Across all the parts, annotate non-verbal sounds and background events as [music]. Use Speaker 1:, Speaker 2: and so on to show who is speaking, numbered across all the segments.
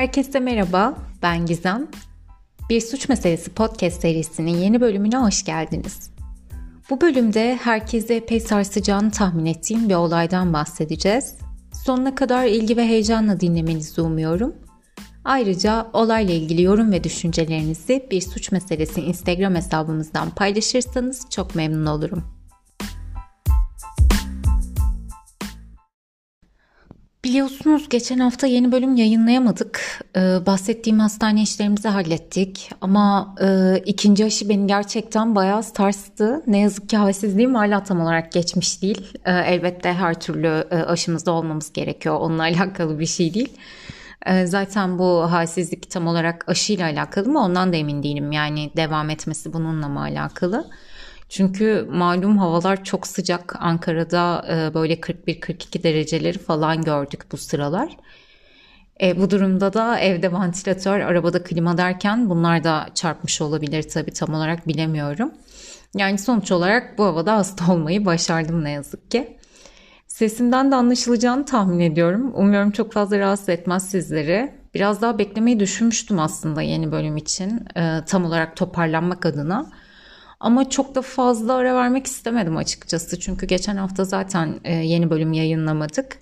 Speaker 1: Herkese merhaba, ben Gizem. Bir Suç Meselesi podcast serisinin yeni bölümüne hoş geldiniz. Bu bölümde herkese epey sarsacağını tahmin ettiğim bir olaydan bahsedeceğiz. Sonuna kadar ilgi ve heyecanla dinlemenizi umuyorum. Ayrıca olayla ilgili yorum ve düşüncelerinizi Bir Suç Meselesi Instagram hesabımızdan paylaşırsanız çok memnun olurum. Biliyorsunuz geçen hafta yeni bölüm yayınlayamadık. Ee, bahsettiğim hastane işlerimizi hallettik. Ama e, ikinci aşı beni gerçekten bayağı sarstı. Ne yazık ki halsizliğim hala tam olarak geçmiş değil. Ee, elbette her türlü e, aşımızda olmamız gerekiyor. Onunla [laughs] alakalı bir şey değil. Ee, zaten bu halsizlik tam olarak aşıyla alakalı mı ondan da emin değilim. Yani devam etmesi bununla mı alakalı? Çünkü malum havalar çok sıcak. Ankara'da e, böyle 41-42 dereceleri falan gördük bu sıralar. E, bu durumda da evde vantilatör, arabada klima derken bunlar da çarpmış olabilir tabii tam olarak bilemiyorum. Yani sonuç olarak bu havada hasta olmayı başardım ne yazık ki. Sesimden de anlaşılacağını tahmin ediyorum. Umuyorum çok fazla rahatsız etmez sizleri. Biraz daha beklemeyi düşünmüştüm aslında yeni bölüm için. E, tam olarak toparlanmak adına. Ama çok da fazla ara vermek istemedim açıkçası. Çünkü geçen hafta zaten e, yeni bölüm yayınlamadık.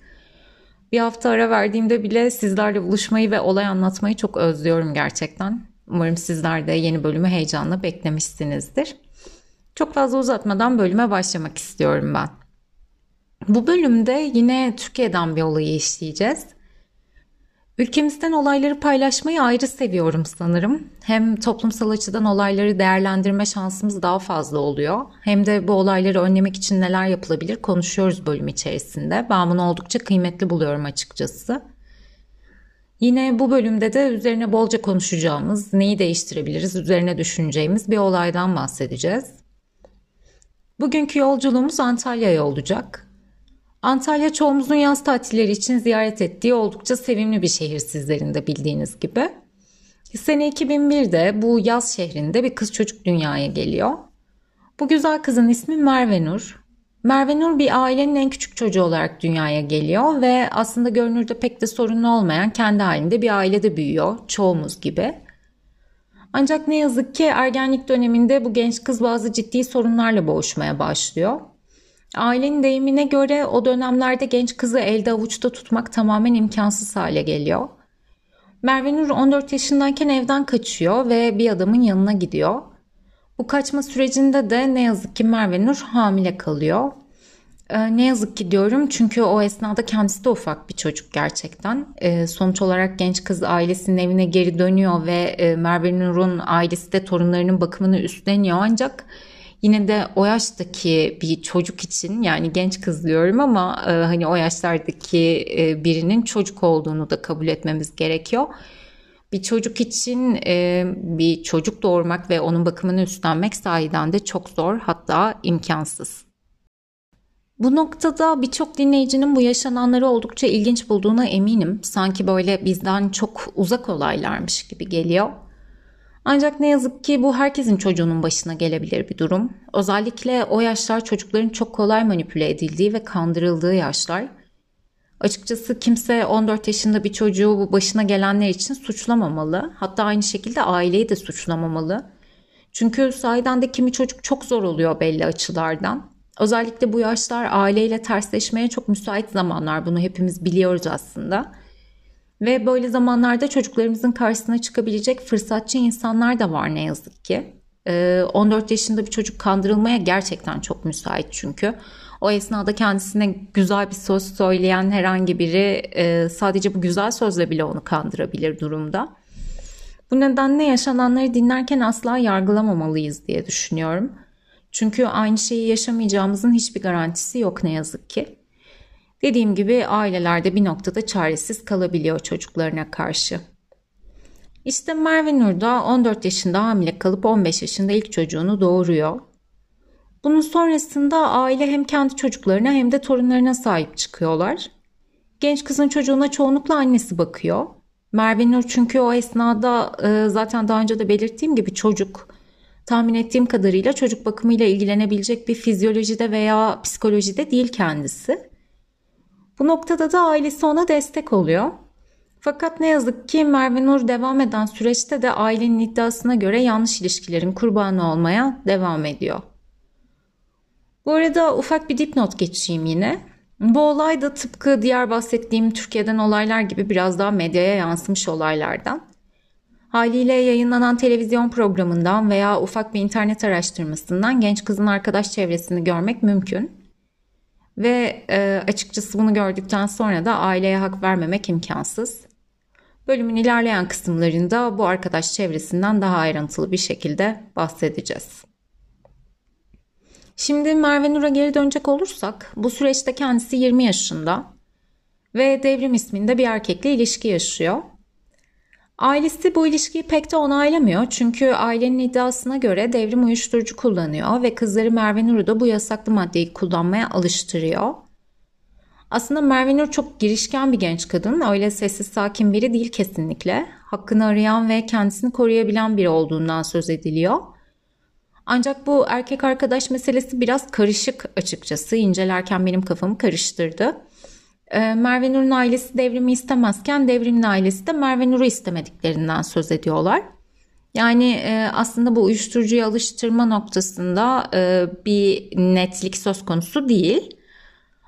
Speaker 1: Bir hafta ara verdiğimde bile sizlerle buluşmayı ve olay anlatmayı çok özlüyorum gerçekten. Umarım sizler de yeni bölümü heyecanla beklemişsinizdir. Çok fazla uzatmadan bölüme başlamak istiyorum ben. Bu bölümde yine Türkiye'den bir olayı işleyeceğiz. Ülkemizden olayları paylaşmayı ayrı seviyorum sanırım. Hem toplumsal açıdan olayları değerlendirme şansımız daha fazla oluyor. Hem de bu olayları önlemek için neler yapılabilir konuşuyoruz bölüm içerisinde. Ben bunu oldukça kıymetli buluyorum açıkçası. Yine bu bölümde de üzerine bolca konuşacağımız, neyi değiştirebiliriz üzerine düşüneceğimiz bir olaydan bahsedeceğiz. Bugünkü yolculuğumuz Antalya'ya olacak. Antalya çoğumuzun yaz tatilleri için ziyaret ettiği oldukça sevimli bir şehir sizlerin de bildiğiniz gibi. Sene 2001'de bu yaz şehrinde bir kız çocuk dünyaya geliyor. Bu güzel kızın ismi Merve Nur. Merve Nur bir ailenin en küçük çocuğu olarak dünyaya geliyor ve aslında görünürde pek de sorunlu olmayan kendi halinde bir ailede büyüyor çoğumuz gibi. Ancak ne yazık ki ergenlik döneminde bu genç kız bazı ciddi sorunlarla boğuşmaya başlıyor. Ailenin deyimine göre o dönemlerde genç kızı elde avuçta tutmak tamamen imkansız hale geliyor. Merve Nur 14 yaşındayken evden kaçıyor ve bir adamın yanına gidiyor. Bu kaçma sürecinde de ne yazık ki Merve Nur hamile kalıyor. Ee, ne yazık ki diyorum çünkü o esnada kendisi de ufak bir çocuk gerçekten. Ee, sonuç olarak genç kız ailesinin evine geri dönüyor ve e, Merve Nur'un ailesi de torunlarının bakımını üstleniyor ancak Yine de o yaştaki bir çocuk için yani genç kız diyorum ama e, hani o yaşlardaki e, birinin çocuk olduğunu da kabul etmemiz gerekiyor. Bir çocuk için e, bir çocuk doğurmak ve onun bakımını üstlenmek sahiden de çok zor hatta imkansız. Bu noktada birçok dinleyicinin bu yaşananları oldukça ilginç bulduğuna eminim. Sanki böyle bizden çok uzak olaylarmış gibi geliyor. Ancak ne yazık ki bu herkesin çocuğunun başına gelebilir bir durum. Özellikle o yaşlar çocukların çok kolay manipüle edildiği ve kandırıldığı yaşlar. Açıkçası kimse 14 yaşında bir çocuğu bu başına gelenler için suçlamamalı. Hatta aynı şekilde aileyi de suçlamamalı. Çünkü sahiden de kimi çocuk çok zor oluyor belli açılardan. Özellikle bu yaşlar aileyle tersleşmeye çok müsait zamanlar. Bunu hepimiz biliyoruz aslında. Ve böyle zamanlarda çocuklarımızın karşısına çıkabilecek fırsatçı insanlar da var ne yazık ki. 14 ee, yaşında bir çocuk kandırılmaya gerçekten çok müsait çünkü. O esnada kendisine güzel bir söz söyleyen herhangi biri e, sadece bu güzel sözle bile onu kandırabilir durumda. Bu nedenle yaşananları dinlerken asla yargılamamalıyız diye düşünüyorum. Çünkü aynı şeyi yaşamayacağımızın hiçbir garantisi yok ne yazık ki. Dediğim gibi ailelerde bir noktada çaresiz kalabiliyor çocuklarına karşı. İşte Merve Nur da 14 yaşında hamile kalıp 15 yaşında ilk çocuğunu doğuruyor. Bunun sonrasında aile hem kendi çocuklarına hem de torunlarına sahip çıkıyorlar. Genç kızın çocuğuna çoğunlukla annesi bakıyor. Merve Nur çünkü o esnada e, zaten daha önce de belirttiğim gibi çocuk. Tahmin ettiğim kadarıyla çocuk bakımıyla ilgilenebilecek bir fizyolojide veya psikolojide değil kendisi. Bu noktada da ailesi ona destek oluyor. Fakat ne yazık ki Merve Nur devam eden süreçte de ailenin iddiasına göre yanlış ilişkilerin kurbanı olmaya devam ediyor. Bu arada ufak bir dipnot geçeyim yine. Bu olay da tıpkı diğer bahsettiğim Türkiye'den olaylar gibi biraz daha medyaya yansımış olaylardan. Haliyle yayınlanan televizyon programından veya ufak bir internet araştırmasından genç kızın arkadaş çevresini görmek mümkün. Ve e, açıkçası bunu gördükten sonra da aileye hak vermemek imkansız. Bölümün ilerleyen kısımlarında bu arkadaş çevresinden daha ayrıntılı bir şekilde bahsedeceğiz. Şimdi Merve Nur'a geri dönecek olursak bu süreçte kendisi 20 yaşında ve Devrim isminde bir erkekle ilişki yaşıyor. Ailesi bu ilişkiyi pek de onaylamıyor çünkü ailenin iddiasına göre devrim uyuşturucu kullanıyor ve kızları Merve Nur'u da bu yasaklı maddeyi kullanmaya alıştırıyor. Aslında Merve Nur çok girişken bir genç kadın. Öyle sessiz sakin biri değil kesinlikle. Hakkını arayan ve kendisini koruyabilen biri olduğundan söz ediliyor. Ancak bu erkek arkadaş meselesi biraz karışık açıkçası. İncelerken benim kafamı karıştırdı. Ee, Merve Nur'un ailesi devrimi istemezken devrimin ailesi de Merve Nur'u istemediklerinden söz ediyorlar. Yani e, aslında bu uyuşturucuya alıştırma noktasında e, bir netlik söz konusu değil.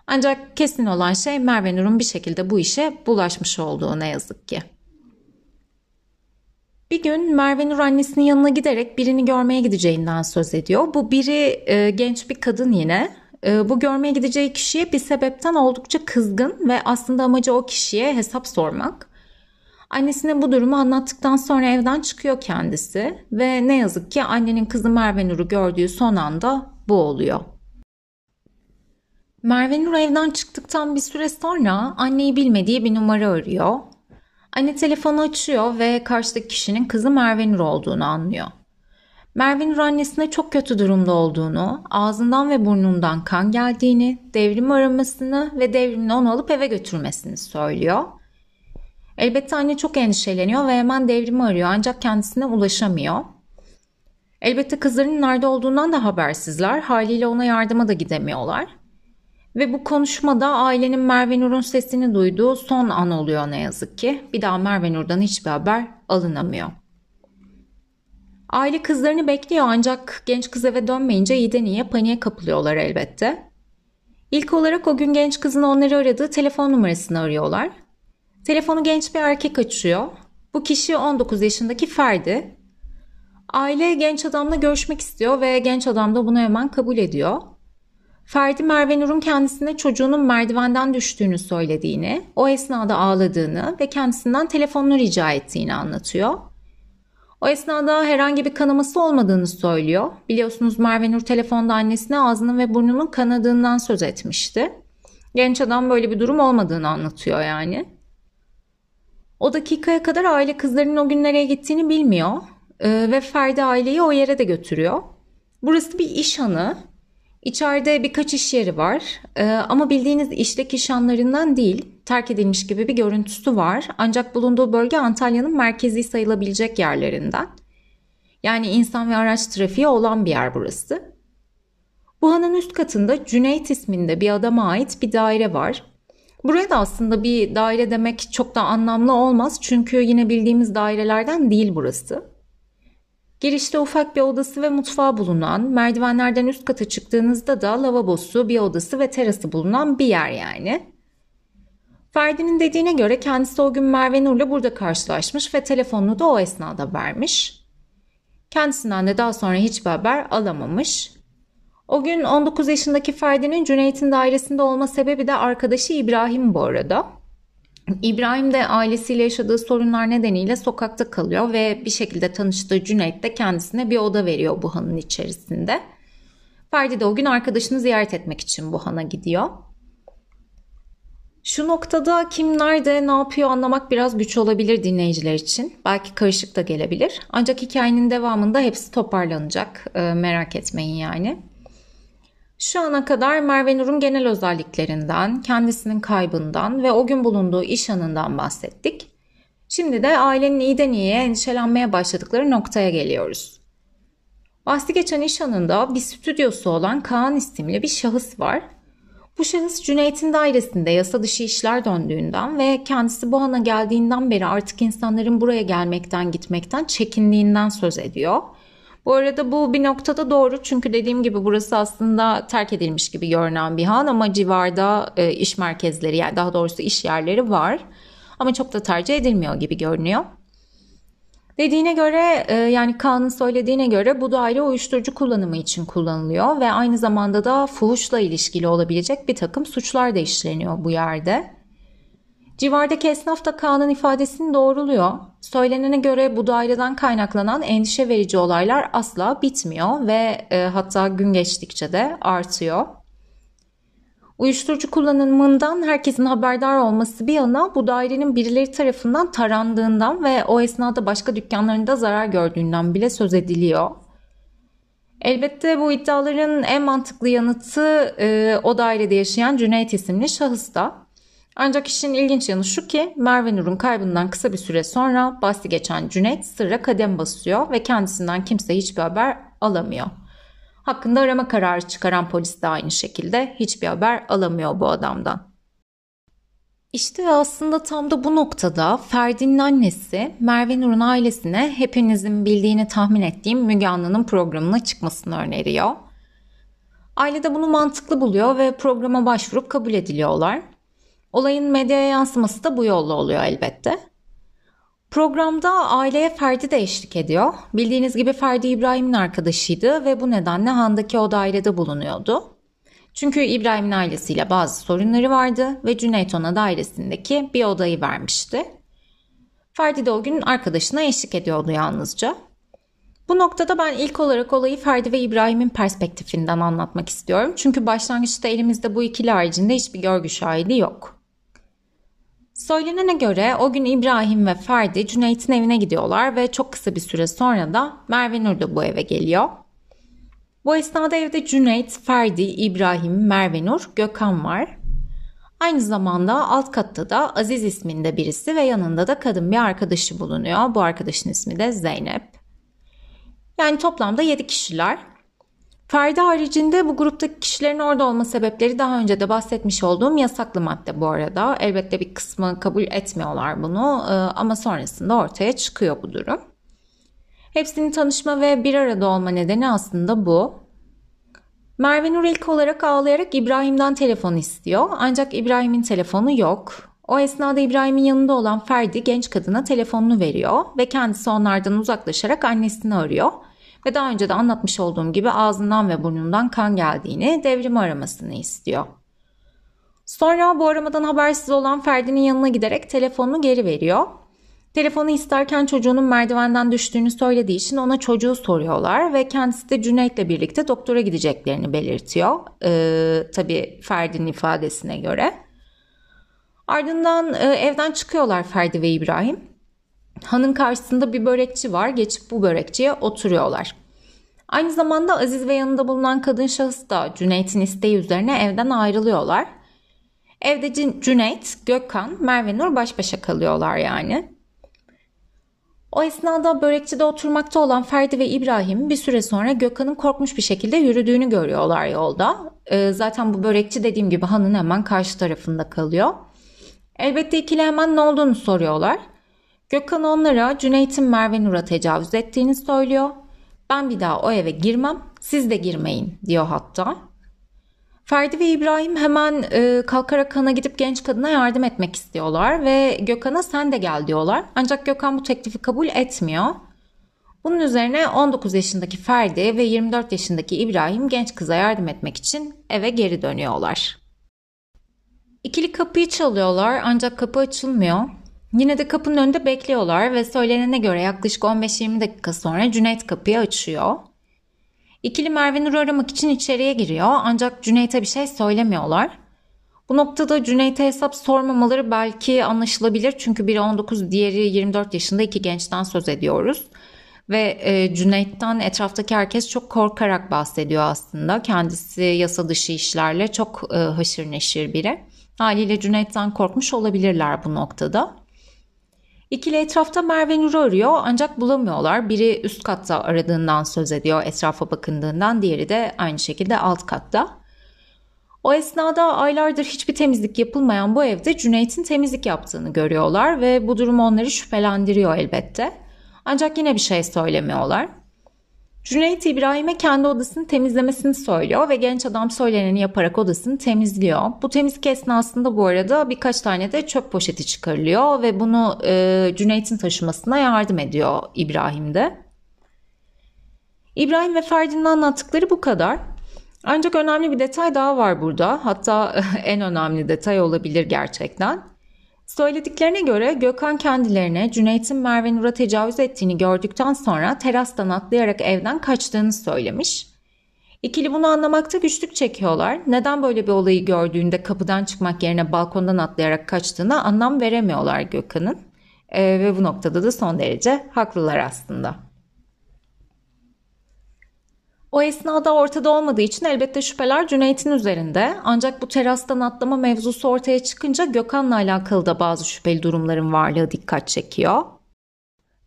Speaker 1: Ancak kesin olan şey Merve Nur'un bir şekilde bu işe bulaşmış olduğu ne yazık ki. Bir gün Merve Nur annesinin yanına giderek birini görmeye gideceğinden söz ediyor. Bu biri e, genç bir kadın yine. E, bu görmeye gideceği kişiye bir sebepten oldukça kızgın ve aslında amacı o kişiye hesap sormak. Annesine bu durumu anlattıktan sonra evden çıkıyor kendisi ve ne yazık ki annenin kızı Merve Nur'u gördüğü son anda bu oluyor. Merve Nur evden çıktıktan bir süre sonra anneyi bilmediği bir numara arıyor. Anne telefonu açıyor ve karşıdaki kişinin kızı Merve Nur olduğunu anlıyor. Merve Nur annesine çok kötü durumda olduğunu, ağzından ve burnundan kan geldiğini, devrimi aramasını ve devrimin onu alıp eve götürmesini söylüyor. Elbette anne çok endişeleniyor ve hemen devrimi arıyor ancak kendisine ulaşamıyor. Elbette kızlarının nerede olduğundan da habersizler. Haliyle ona yardıma da gidemiyorlar. Ve bu konuşmada ailenin Merve Nur'un sesini duyduğu son an oluyor ne yazık ki. Bir daha Merve Nur'dan hiçbir haber alınamıyor. Aile kızlarını bekliyor ancak genç kız eve dönmeyince iyiden iyiye paniğe kapılıyorlar elbette. İlk olarak o gün genç kızın onları aradığı telefon numarasını arıyorlar. Telefonu genç bir erkek açıyor. Bu kişi 19 yaşındaki Ferdi. Aile genç adamla görüşmek istiyor ve genç adam da bunu hemen kabul ediyor. Ferdi Merve Nur'un kendisine çocuğunun merdivenden düştüğünü söylediğini, o esnada ağladığını ve kendisinden telefonunu rica ettiğini anlatıyor. O esnada herhangi bir kanaması olmadığını söylüyor. Biliyorsunuz Merve Nur telefonda annesine ağzının ve burnunun kanadığından söz etmişti. Genç adam böyle bir durum olmadığını anlatıyor yani. O dakikaya kadar aile kızlarının o gün nereye gittiğini bilmiyor. Ee, ve Ferdi aileyi o yere de götürüyor. Burası bir iş hanı İçeride birkaç iş yeri var ee, ama bildiğiniz işlek iş anlarından değil, terk edilmiş gibi bir görüntüsü var. Ancak bulunduğu bölge Antalya'nın merkezi sayılabilecek yerlerinden. Yani insan ve araç trafiği olan bir yer burası. Bu hanın üst katında Cüneyt isminde bir adama ait bir daire var. Buraya da aslında bir daire demek çok da anlamlı olmaz çünkü yine bildiğimiz dairelerden değil burası. Girişte ufak bir odası ve mutfağı bulunan, merdivenlerden üst kata çıktığınızda da lavabosu, bir odası ve terası bulunan bir yer yani. Ferdi'nin dediğine göre kendisi o gün Merve Nur'la burada karşılaşmış ve telefonunu da o esnada vermiş. Kendisinden de daha sonra hiçbir haber alamamış. O gün 19 yaşındaki Ferdi'nin Cüneyt'in dairesinde olma sebebi de arkadaşı İbrahim bu arada. İbrahim de ailesiyle yaşadığı sorunlar nedeniyle sokakta kalıyor ve bir şekilde tanıştığı Cüneyt de kendisine bir oda veriyor bu hanın içerisinde. Ferdi de o gün arkadaşını ziyaret etmek için bu hana gidiyor. Şu noktada kim nerede ne yapıyor anlamak biraz güç olabilir dinleyiciler için. Belki karışık da gelebilir. Ancak hikayenin devamında hepsi toparlanacak. Ee, merak etmeyin yani. Şu ana kadar Merve Nur'un genel özelliklerinden, kendisinin kaybından ve o gün bulunduğu iş anından bahsettik. Şimdi de ailenin iyiden iyiye endişelenmeye başladıkları noktaya geliyoruz. Bahsi geçen iş anında bir stüdyosu olan Kaan isimli bir şahıs var. Bu şahıs Cüneyt'in dairesinde yasa dışı işler döndüğünden ve kendisi bu ana geldiğinden beri artık insanların buraya gelmekten gitmekten çekindiğinden söz ediyor. Bu arada bu bir noktada doğru çünkü dediğim gibi burası aslında terk edilmiş gibi görünen bir han ama civarda e, iş merkezleri yani daha doğrusu iş yerleri var. Ama çok da tercih edilmiyor gibi görünüyor. Dediğine göre e, yani Kaan'ın söylediğine göre bu daire uyuşturucu kullanımı için kullanılıyor ve aynı zamanda da fuhuşla ilişkili olabilecek bir takım suçlar da işleniyor bu yerde. Civardaki esnaf da Kaan'ın ifadesini doğruluyor. Söylenene göre bu daireden kaynaklanan endişe verici olaylar asla bitmiyor ve e, hatta gün geçtikçe de artıyor. Uyuşturucu kullanımından herkesin haberdar olması bir yana bu dairenin birileri tarafından tarandığından ve o esnada başka dükkanlarında zarar gördüğünden bile söz ediliyor. Elbette bu iddiaların en mantıklı yanıtı e, o dairede yaşayan Cüneyt isimli şahısta. Ancak işin ilginç yanı şu ki Merve Nur'un kaybından kısa bir süre sonra bahsi geçen Cüneyt sırra kadem basıyor ve kendisinden kimse hiçbir haber alamıyor. Hakkında arama kararı çıkaran polis de aynı şekilde hiçbir haber alamıyor bu adamdan. İşte aslında tam da bu noktada Ferdi'nin annesi Merve Nur'un ailesine hepinizin bildiğini tahmin ettiğim Müge Anlı'nın programına çıkmasını öneriyor. Aile de bunu mantıklı buluyor ve programa başvurup kabul ediliyorlar. Olayın medyaya yansıması da bu yolla oluyor elbette. Programda aileye Ferdi de eşlik ediyor. Bildiğiniz gibi Ferdi İbrahim'in arkadaşıydı ve bu nedenle Han'daki o dairede bulunuyordu. Çünkü İbrahim'in ailesiyle bazı sorunları vardı ve Cüneyt ona dairesindeki bir odayı vermişti. Ferdi de o gün arkadaşına eşlik ediyordu yalnızca. Bu noktada ben ilk olarak olayı Ferdi ve İbrahim'in perspektifinden anlatmak istiyorum. Çünkü başlangıçta elimizde bu ikili haricinde hiçbir görgü şahidi yok. Söylenene göre o gün İbrahim ve Ferdi Cüneyt'in evine gidiyorlar ve çok kısa bir süre sonra da Merve Nur da bu eve geliyor. Bu esnada evde Cüneyt, Ferdi, İbrahim, Merve Nur, Gökhan var. Aynı zamanda alt katta da Aziz isminde birisi ve yanında da kadın bir arkadaşı bulunuyor. Bu arkadaşın ismi de Zeynep. Yani toplamda 7 kişiler. Ferdi haricinde bu gruptaki kişilerin orada olma sebepleri daha önce de bahsetmiş olduğum yasaklı madde bu arada. Elbette bir kısmı kabul etmiyorlar bunu e, ama sonrasında ortaya çıkıyor bu durum. Hepsinin tanışma ve bir arada olma nedeni aslında bu. Merve Nur ilk olarak ağlayarak İbrahim'den telefon istiyor ancak İbrahim'in telefonu yok. O esnada İbrahim'in yanında olan Ferdi genç kadına telefonunu veriyor ve kendisi onlardan uzaklaşarak annesini arıyor ve daha önce de anlatmış olduğum gibi ağzından ve burnundan kan geldiğini, devrim aramasını istiyor. Sonra bu aramadan habersiz olan Ferdi'nin yanına giderek telefonunu geri veriyor. Telefonu isterken çocuğunun merdivenden düştüğünü söylediği için ona çocuğu soruyorlar ve kendisi de Cüneyt'le birlikte doktora gideceklerini belirtiyor. Ee, tabii Ferdi'nin ifadesine göre. Ardından e, evden çıkıyorlar Ferdi ve İbrahim. Hanın karşısında bir börekçi var. Geçip bu börekçiye oturuyorlar. Aynı zamanda Aziz ve yanında bulunan kadın şahıs da Cüneyt'in isteği üzerine evden ayrılıyorlar. Evde Cüneyt, Gökhan, Merve Nur baş başa kalıyorlar yani. O esnada börekçide oturmakta olan Ferdi ve İbrahim bir süre sonra Gökhan'ın korkmuş bir şekilde yürüdüğünü görüyorlar yolda. Ee, zaten bu börekçi dediğim gibi hanın hemen karşı tarafında kalıyor. Elbette ikili hemen ne olduğunu soruyorlar. Gökhan onlara Cüneyt'in Merve Nur'a tecavüz ettiğini söylüyor. Ben bir daha o eve girmem, siz de girmeyin diyor hatta. Ferdi ve İbrahim hemen e, kalkarak Han'a gidip genç kadına yardım etmek istiyorlar ve Gökhan'a sen de gel diyorlar. Ancak Gökhan bu teklifi kabul etmiyor. Bunun üzerine 19 yaşındaki Ferdi ve 24 yaşındaki İbrahim genç kıza yardım etmek için eve geri dönüyorlar. İkili kapıyı çalıyorlar ancak kapı açılmıyor. Yine de kapının önünde bekliyorlar ve söylenene göre yaklaşık 15-20 dakika sonra Cüneyt kapıyı açıyor. İkili Merve Nur'u aramak için içeriye giriyor ancak Cüneyt'e bir şey söylemiyorlar. Bu noktada Cüneyt'e hesap sormamaları belki anlaşılabilir çünkü biri 19 diğeri 24 yaşında iki gençten söz ediyoruz. Ve e, Cüneyt'ten etraftaki herkes çok korkarak bahsediyor aslında. Kendisi yasa dışı işlerle çok e, haşır neşir biri. Haliyle Cüneyt'ten korkmuş olabilirler bu noktada. İkili etrafta Merve Nur'u arıyor ancak bulamıyorlar. Biri üst katta aradığından söz ediyor etrafa bakındığından diğeri de aynı şekilde alt katta. O esnada aylardır hiçbir temizlik yapılmayan bu evde Cüneyt'in temizlik yaptığını görüyorlar ve bu durum onları şüphelendiriyor elbette. Ancak yine bir şey söylemiyorlar. Cüneyt İbrahim'e kendi odasını temizlemesini söylüyor ve genç adam söyleneni yaparak odasını temizliyor. Bu temizlik esnasında bu arada birkaç tane de çöp poşeti çıkarılıyor ve bunu e, Cüneyt'in taşımasına yardım ediyor İbrahim de. İbrahim ve Ferdi'nin anlattıkları bu kadar. Ancak önemli bir detay daha var burada. Hatta [laughs] en önemli detay olabilir gerçekten. Söylediklerine göre Gökhan kendilerine Cüneyt'in Merve Nur'a tecavüz ettiğini gördükten sonra terastan atlayarak evden kaçtığını söylemiş. İkili bunu anlamakta güçlük çekiyorlar. Neden böyle bir olayı gördüğünde kapıdan çıkmak yerine balkondan atlayarak kaçtığına anlam veremiyorlar Gökhan'ın. Ee, ve bu noktada da son derece haklılar aslında. O esnada ortada olmadığı için elbette şüpheler Cüneyt'in üzerinde. Ancak bu terastan atlama mevzusu ortaya çıkınca Gökhan'la alakalı da bazı şüpheli durumların varlığı dikkat çekiyor.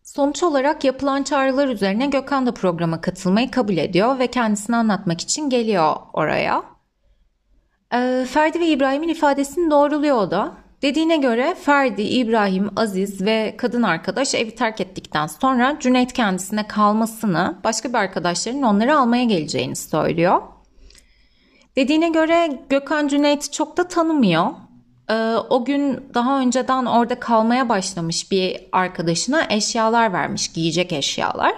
Speaker 1: Sonuç olarak yapılan çağrılar üzerine Gökhan da programa katılmayı kabul ediyor ve kendisini anlatmak için geliyor oraya. Ee, Ferdi ve İbrahim'in ifadesini doğruluyor o da. Dediğine göre Ferdi, İbrahim, Aziz ve kadın arkadaş evi terk ettikten sonra Cüneyt kendisine kalmasını, başka bir arkadaşların onları almaya geleceğini söylüyor. Dediğine göre Gökhan Cüneyt'i çok da tanımıyor. Ee, o gün daha önceden orada kalmaya başlamış bir arkadaşına eşyalar vermiş, giyecek eşyalar.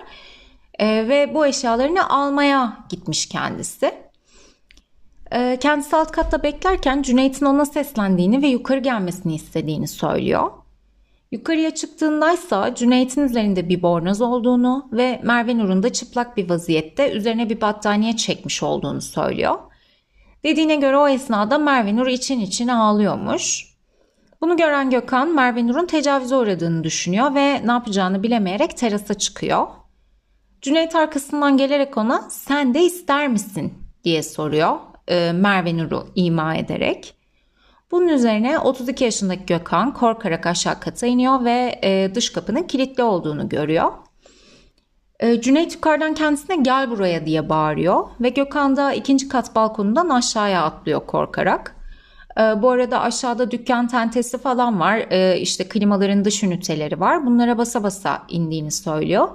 Speaker 1: Ee, ve bu eşyalarını almaya gitmiş kendisi. Ee, kendisi alt katta beklerken Cüneyt'in ona seslendiğini ve yukarı gelmesini istediğini söylüyor. Yukarıya çıktığındaysa Cüneyt'in üzerinde bir bornoz olduğunu ve Merve Nur'un da çıplak bir vaziyette üzerine bir battaniye çekmiş olduğunu söylüyor. Dediğine göre o esnada Merve Nur için içine ağlıyormuş. Bunu gören Gökhan Merve Nur'un tecavüze uğradığını düşünüyor ve ne yapacağını bilemeyerek terasa çıkıyor. Cüneyt arkasından gelerek ona sen de ister misin diye soruyor e, Merve Nur'u ima ederek. Bunun üzerine 32 yaşındaki Gökhan korkarak aşağı kata iniyor ve e, dış kapının kilitli olduğunu görüyor. E, Cüneyt yukarıdan kendisine gel buraya diye bağırıyor ve Gökhan da ikinci kat balkonundan aşağıya atlıyor korkarak. E, bu arada aşağıda dükkan tentesi falan var. İşte klimaların dış üniteleri var. Bunlara basa basa indiğini söylüyor.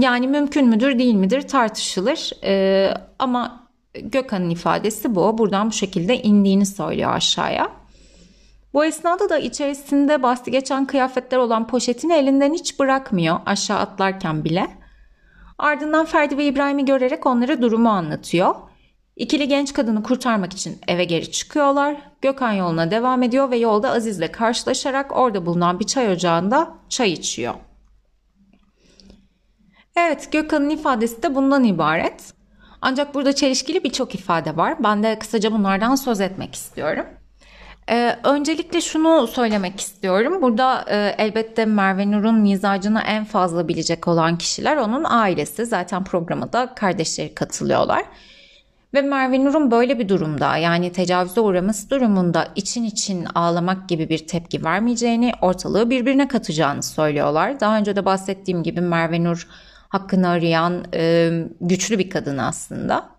Speaker 1: Yani mümkün müdür değil midir tartışılır ee, ama Gökhan'ın ifadesi bu. Buradan bu şekilde indiğini söylüyor aşağıya. Bu esnada da içerisinde bahsi geçen kıyafetler olan poşetini elinden hiç bırakmıyor aşağı atlarken bile. Ardından Ferdi ve İbrahim'i görerek onlara durumu anlatıyor. İkili genç kadını kurtarmak için eve geri çıkıyorlar. Gökhan yoluna devam ediyor ve yolda Aziz'le karşılaşarak orada bulunan bir çay ocağında çay içiyor. Evet Gökhan'ın ifadesi de bundan ibaret. Ancak burada çelişkili birçok ifade var. Ben de kısaca bunlardan söz etmek istiyorum. Ee, öncelikle şunu söylemek istiyorum. Burada e, elbette Merve Nur'un mizacını en fazla bilecek olan kişiler onun ailesi. Zaten programa da kardeşleri katılıyorlar. Ve Merve Nur'un böyle bir durumda yani tecavüze uğraması durumunda için için ağlamak gibi bir tepki vermeyeceğini, ortalığı birbirine katacağını söylüyorlar. Daha önce de bahsettiğim gibi Merve Nur hakkını arayan e, güçlü bir kadın aslında.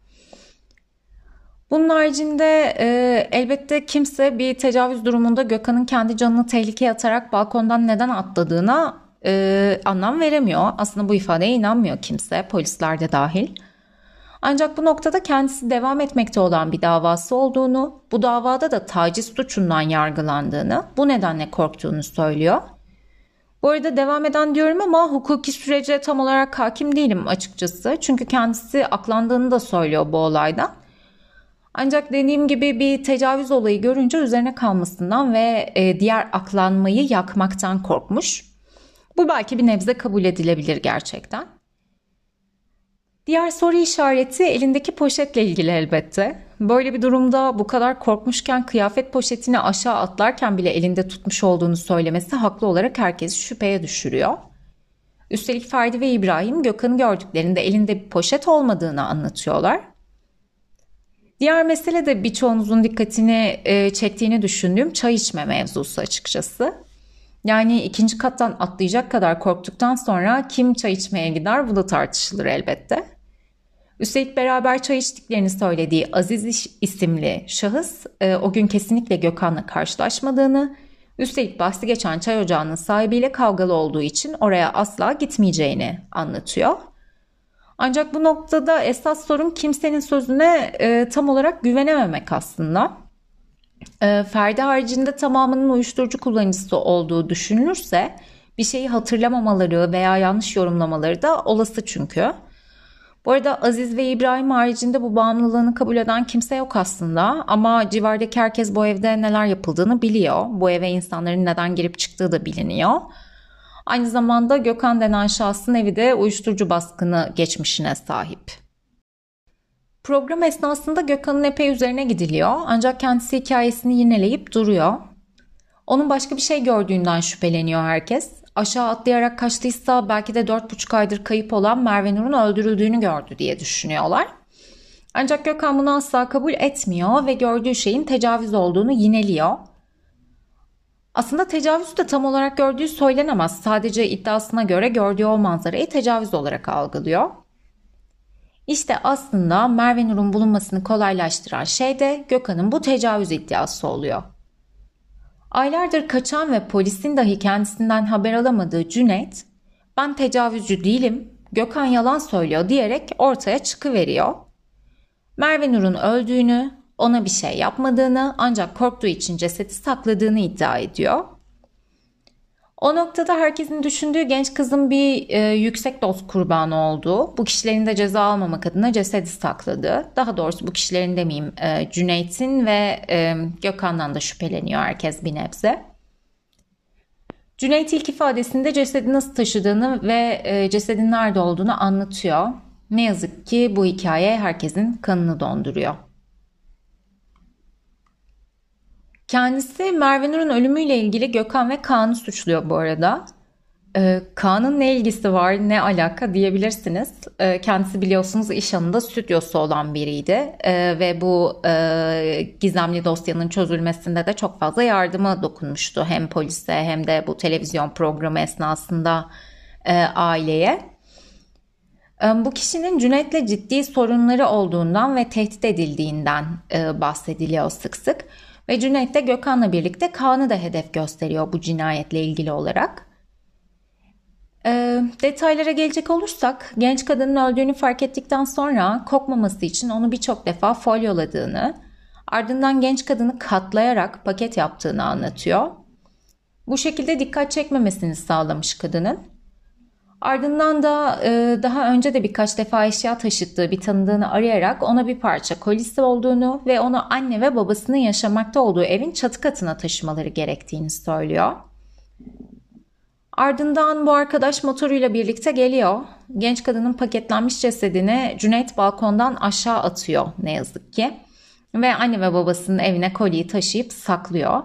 Speaker 1: Bunun haricinde e, elbette kimse bir tecavüz durumunda Gökhan'ın kendi canını tehlikeye atarak balkondan neden atladığına e, anlam veremiyor. Aslında bu ifadeye inanmıyor kimse, polisler de dahil. Ancak bu noktada kendisi devam etmekte olan bir davası olduğunu, bu davada da taciz suçundan yargılandığını, bu nedenle korktuğunu söylüyor. Bu arada devam eden diyorum ama hukuki sürece tam olarak hakim değilim açıkçası. Çünkü kendisi aklandığını da söylüyor bu olaydan. Ancak dediğim gibi bir tecavüz olayı görünce üzerine kalmasından ve e, diğer aklanmayı yakmaktan korkmuş. Bu belki bir nebze kabul edilebilir gerçekten. Diğer soru işareti elindeki poşetle ilgili elbette. Böyle bir durumda bu kadar korkmuşken kıyafet poşetini aşağı atlarken bile elinde tutmuş olduğunu söylemesi haklı olarak herkesi şüpheye düşürüyor. Üstelik Ferdi ve İbrahim Gökhan'ı gördüklerinde elinde bir poşet olmadığını anlatıyorlar. Diğer mesele de birçoğunuzun dikkatini e, çektiğini düşündüğüm çay içme mevzusu açıkçası. Yani ikinci kattan atlayacak kadar korktuktan sonra kim çay içmeye gider bu da tartışılır elbette. Üstelik beraber çay içtiklerini söylediği Aziz isimli şahıs e, o gün kesinlikle Gökhan'la karşılaşmadığını, üstelik bahsi geçen çay ocağının sahibiyle kavgalı olduğu için oraya asla gitmeyeceğini anlatıyor. Ancak bu noktada esas sorun kimsenin sözüne e, tam olarak güvenememek aslında. E, Ferdi haricinde tamamının uyuşturucu kullanıcısı olduğu düşünülürse bir şeyi hatırlamamaları veya yanlış yorumlamaları da olası çünkü. Bu arada Aziz ve İbrahim haricinde bu bağımlılığını kabul eden kimse yok aslında ama civardaki herkes bu evde neler yapıldığını biliyor. Bu eve insanların neden girip çıktığı da biliniyor. Aynı zamanda Gökhan denen şahsın evi de uyuşturucu baskını geçmişine sahip. Program esnasında Gökhan'ın epey üzerine gidiliyor ancak kendisi hikayesini yineleyip duruyor. Onun başka bir şey gördüğünden şüpheleniyor herkes. Aşağı atlayarak kaçtıysa belki de 4,5 aydır kayıp olan Merve Nur'un öldürüldüğünü gördü diye düşünüyorlar. Ancak Gökhan bunu asla kabul etmiyor ve gördüğü şeyin tecavüz olduğunu yineliyor. Aslında tecavüzü de tam olarak gördüğü söylenemez. Sadece iddiasına göre gördüğü o manzarayı tecavüz olarak algılıyor. İşte aslında Merve Nur'un bulunmasını kolaylaştıran şey de Gökhan'ın bu tecavüz iddiası oluyor. Aylardır kaçan ve polisin dahi kendisinden haber alamadığı Cüneyt, ben tecavüzcü değilim, Gökhan yalan söylüyor diyerek ortaya çıkıveriyor. Merve Nur'un öldüğünü, ona bir şey yapmadığını ancak korktuğu için cesedi sakladığını iddia ediyor. O noktada herkesin düşündüğü genç kızın bir e, yüksek doz kurbanı olduğu, bu kişilerin de ceza almamak adına cesedi sakladı. Daha doğrusu bu kişilerin demeyeyim e, Cüneyt'in ve e, Gökhan'dan da şüpheleniyor herkes bir nebze. Cüneyt ilk ifadesinde cesedi nasıl taşıdığını ve e, cesedin nerede olduğunu anlatıyor. Ne yazık ki bu hikaye herkesin kanını donduruyor. Kendisi Merve Nur'un ölümüyle ilgili Gökhan ve Kaan'ı suçluyor bu arada. Ee, Kaan'ın ne ilgisi var, ne alaka diyebilirsiniz. Ee, kendisi biliyorsunuz iş anında stüdyosu olan biriydi. Ee, ve bu e, gizemli dosyanın çözülmesinde de çok fazla yardıma dokunmuştu. Hem polise hem de bu televizyon programı esnasında e, aileye. E, bu kişinin Cüneyt'le ciddi sorunları olduğundan ve tehdit edildiğinden e, bahsediliyor sık sık. Ve Cüneyt de Gökhan'la birlikte Kaan'ı da hedef gösteriyor bu cinayetle ilgili olarak. E, detaylara gelecek olursak genç kadının öldüğünü fark ettikten sonra kokmaması için onu birçok defa folyoladığını, ardından genç kadını katlayarak paket yaptığını anlatıyor. Bu şekilde dikkat çekmemesini sağlamış kadının. Ardından da e, daha önce de birkaç defa eşya taşıttığı bir tanıdığını arayarak ona bir parça kolisi olduğunu ve onu anne ve babasının yaşamakta olduğu evin çatı katına taşımaları gerektiğini söylüyor. Ardından bu arkadaş motoruyla birlikte geliyor. Genç kadının paketlenmiş cesedini Cüneyt balkondan aşağı atıyor ne yazık ki. Ve anne ve babasının evine kolyeyi taşıyıp saklıyor.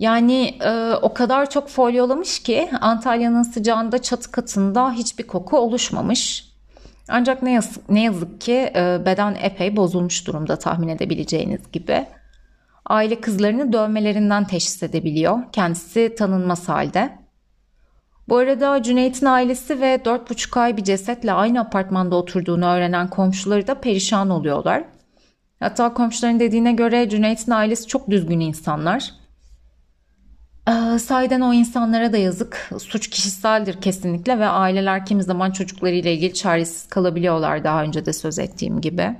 Speaker 1: Yani e, o kadar çok folyolamış ki Antalya'nın sıcağında çatı katında hiçbir koku oluşmamış. Ancak ne yazık, ne yazık ki e, beden epey bozulmuş durumda tahmin edebileceğiniz gibi. Aile kızlarını dövmelerinden teşhis edebiliyor. Kendisi tanınmaz halde. Bu arada Cüneyt'in ailesi ve 4,5 ay bir cesetle aynı apartmanda oturduğunu öğrenen komşuları da perişan oluyorlar. Hatta komşuların dediğine göre Cüneyt'in ailesi çok düzgün insanlar. Ee, o insanlara da yazık. Suç kişiseldir kesinlikle ve aileler kimi zaman çocuklarıyla ilgili çaresiz kalabiliyorlar daha önce de söz ettiğim gibi.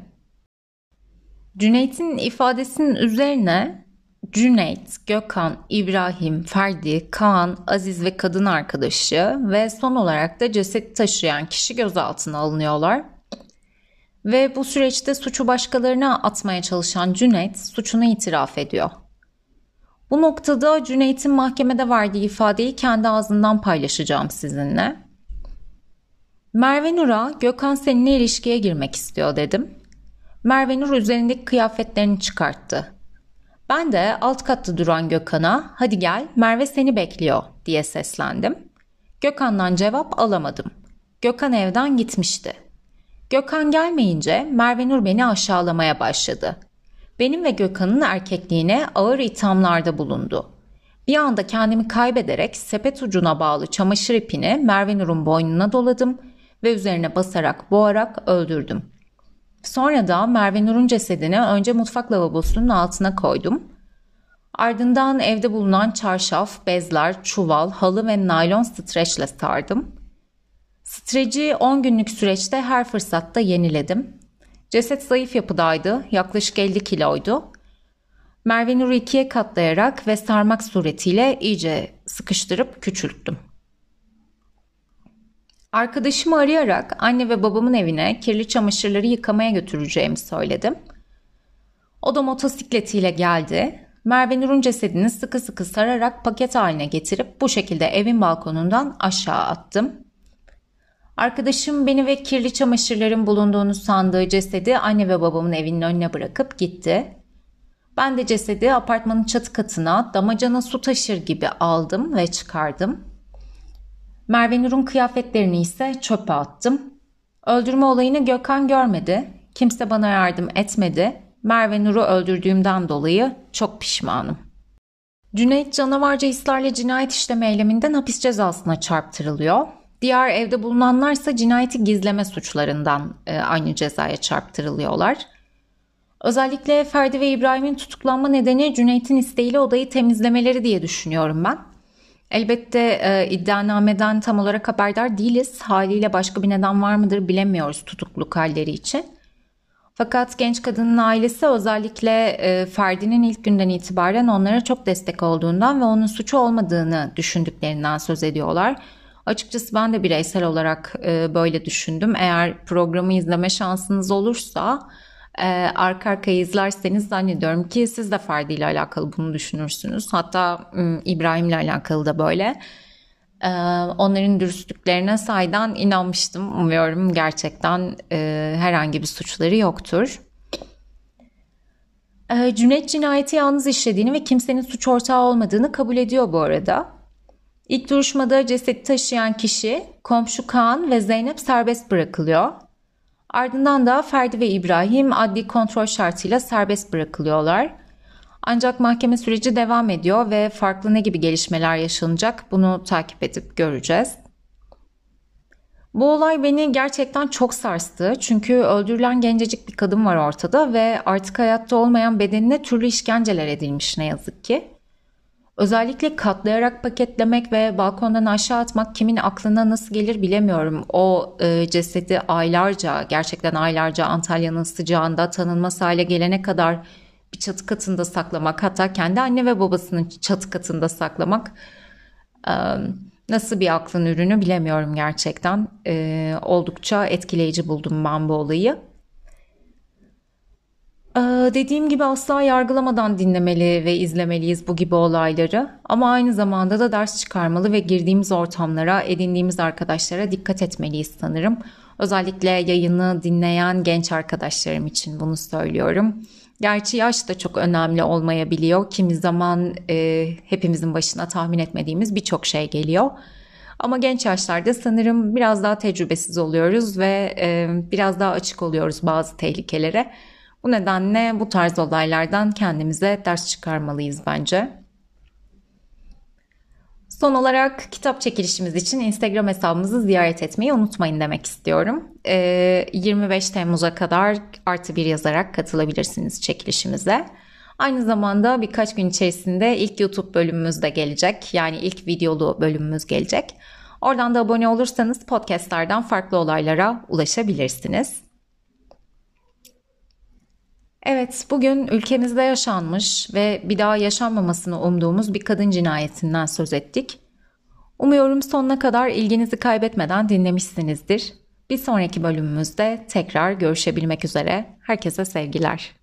Speaker 1: Cüneyt'in ifadesinin üzerine Cüneyt, Gökhan, İbrahim, Ferdi, Kaan, Aziz ve kadın arkadaşı ve son olarak da ceset taşıyan kişi gözaltına alınıyorlar. Ve bu süreçte suçu başkalarına atmaya çalışan Cüneyt suçunu itiraf ediyor. Bu noktada Cüneyt'in mahkemede verdiği ifadeyi kendi ağzından paylaşacağım sizinle. Merve Nur'a Gökhan seninle ilişkiye girmek istiyor dedim. Merve Nur üzerindeki kıyafetlerini çıkarttı. Ben de alt katta duran Gökhan'a hadi gel Merve seni bekliyor diye seslendim. Gökhan'dan cevap alamadım. Gökhan evden gitmişti. Gökhan gelmeyince Merve Nur beni aşağılamaya başladı. Benim ve Gökhan'ın erkekliğine ağır ithamlarda bulundu. Bir anda kendimi kaybederek sepet ucuna bağlı çamaşır ipini Merve Nur'un boynuna doladım ve üzerine basarak boğarak öldürdüm. Sonra da Merve Nur'un cesedini önce mutfak lavabosunun altına koydum. Ardından evde bulunan çarşaf, bezler, çuval, halı ve naylon streçle sardım. Streci 10 günlük süreçte her fırsatta yeniledim. Ceset zayıf yapıdaydı, yaklaşık 50 kiloydu. Merve Nur'u ikiye katlayarak ve sarmak suretiyle iyice sıkıştırıp küçülttüm. Arkadaşımı arayarak anne ve babamın evine kirli çamaşırları yıkamaya götüreceğimi söyledim. O da motosikletiyle geldi. Merve Nur'un cesedini sıkı sıkı sararak paket haline getirip bu şekilde evin balkonundan aşağı attım. Arkadaşım beni ve kirli çamaşırların bulunduğunu sandığı cesedi anne ve babamın evinin önüne bırakıp gitti. Ben de cesedi apartmanın çatı katına damacana su taşır gibi aldım ve çıkardım. Merve Nur'un kıyafetlerini ise çöpe attım. Öldürme olayını Gökhan görmedi. Kimse bana yardım etmedi. Merve Nur'u öldürdüğümden dolayı çok pişmanım. Cüneyt canavarca hislerle cinayet işleme eyleminden hapis cezasına çarptırılıyor. Diğer evde bulunanlarsa cinayeti gizleme suçlarından e, aynı cezaya çarptırılıyorlar. Özellikle Ferdi ve İbrahim'in tutuklanma nedeni Cüneyt'in isteğiyle odayı temizlemeleri diye düşünüyorum ben. Elbette e, iddianameden tam olarak haberdar değiliz. Haliyle başka bir neden var mıdır bilemiyoruz tutukluk halleri için. Fakat genç kadının ailesi özellikle e, Ferdi'nin ilk günden itibaren onlara çok destek olduğundan ve onun suçu olmadığını düşündüklerinden söz ediyorlar. Açıkçası ben de bireysel olarak e, böyle düşündüm. Eğer programı izleme şansınız olursa e, arka arkaya izlerseniz zannediyorum ki siz de Ferdi ile alakalı bunu düşünürsünüz. Hatta İbrahim ile alakalı da böyle. E, onların dürüstlüklerine saydan inanmıştım. Umuyorum gerçekten e, herhangi bir suçları yoktur. E, Cüneyt cinayeti yalnız işlediğini ve kimsenin suç ortağı olmadığını kabul ediyor bu arada. İlk duruşmada cesedi taşıyan kişi komşu Kaan ve Zeynep serbest bırakılıyor. Ardından da Ferdi ve İbrahim adli kontrol şartıyla serbest bırakılıyorlar. Ancak mahkeme süreci devam ediyor ve farklı ne gibi gelişmeler yaşanacak bunu takip edip göreceğiz. Bu olay beni gerçekten çok sarstı. Çünkü öldürülen gencecik bir kadın var ortada ve artık hayatta olmayan bedenine türlü işkenceler edilmiş ne yazık ki. Özellikle katlayarak paketlemek ve balkondan aşağı atmak kimin aklına nasıl gelir bilemiyorum. O e, cesedi aylarca, gerçekten aylarca Antalya'nın sıcağında tanınmaz hale gelene kadar bir çatı katında saklamak, hatta kendi anne ve babasının çatı katında saklamak e, nasıl bir aklın ürünü bilemiyorum gerçekten. E, oldukça etkileyici buldum ben bu olayı. Ee, dediğim gibi asla yargılamadan dinlemeli ve izlemeliyiz bu gibi olayları. Ama aynı zamanda da ders çıkarmalı ve girdiğimiz ortamlara, edindiğimiz arkadaşlara dikkat etmeliyiz sanırım. Özellikle yayını dinleyen genç arkadaşlarım için bunu söylüyorum. Gerçi yaş da çok önemli olmayabiliyor. Kimi zaman e, hepimizin başına tahmin etmediğimiz birçok şey geliyor. Ama genç yaşlarda sanırım biraz daha tecrübesiz oluyoruz ve e, biraz daha açık oluyoruz bazı tehlikelere. Bu nedenle bu tarz olaylardan kendimize ders çıkarmalıyız bence. Son olarak kitap çekilişimiz için Instagram hesabımızı ziyaret etmeyi unutmayın demek istiyorum. Ee, 25 Temmuz'a kadar artı bir yazarak katılabilirsiniz çekilişimize. Aynı zamanda birkaç gün içerisinde ilk YouTube bölümümüz de gelecek. Yani ilk videolu bölümümüz gelecek. Oradan da abone olursanız podcastlardan farklı olaylara ulaşabilirsiniz. Evet, bugün ülkemizde yaşanmış ve bir daha yaşanmamasını umduğumuz bir kadın cinayetinden söz ettik. Umuyorum sonuna kadar ilginizi kaybetmeden dinlemişsinizdir. Bir sonraki bölümümüzde tekrar görüşebilmek üzere. Herkese sevgiler.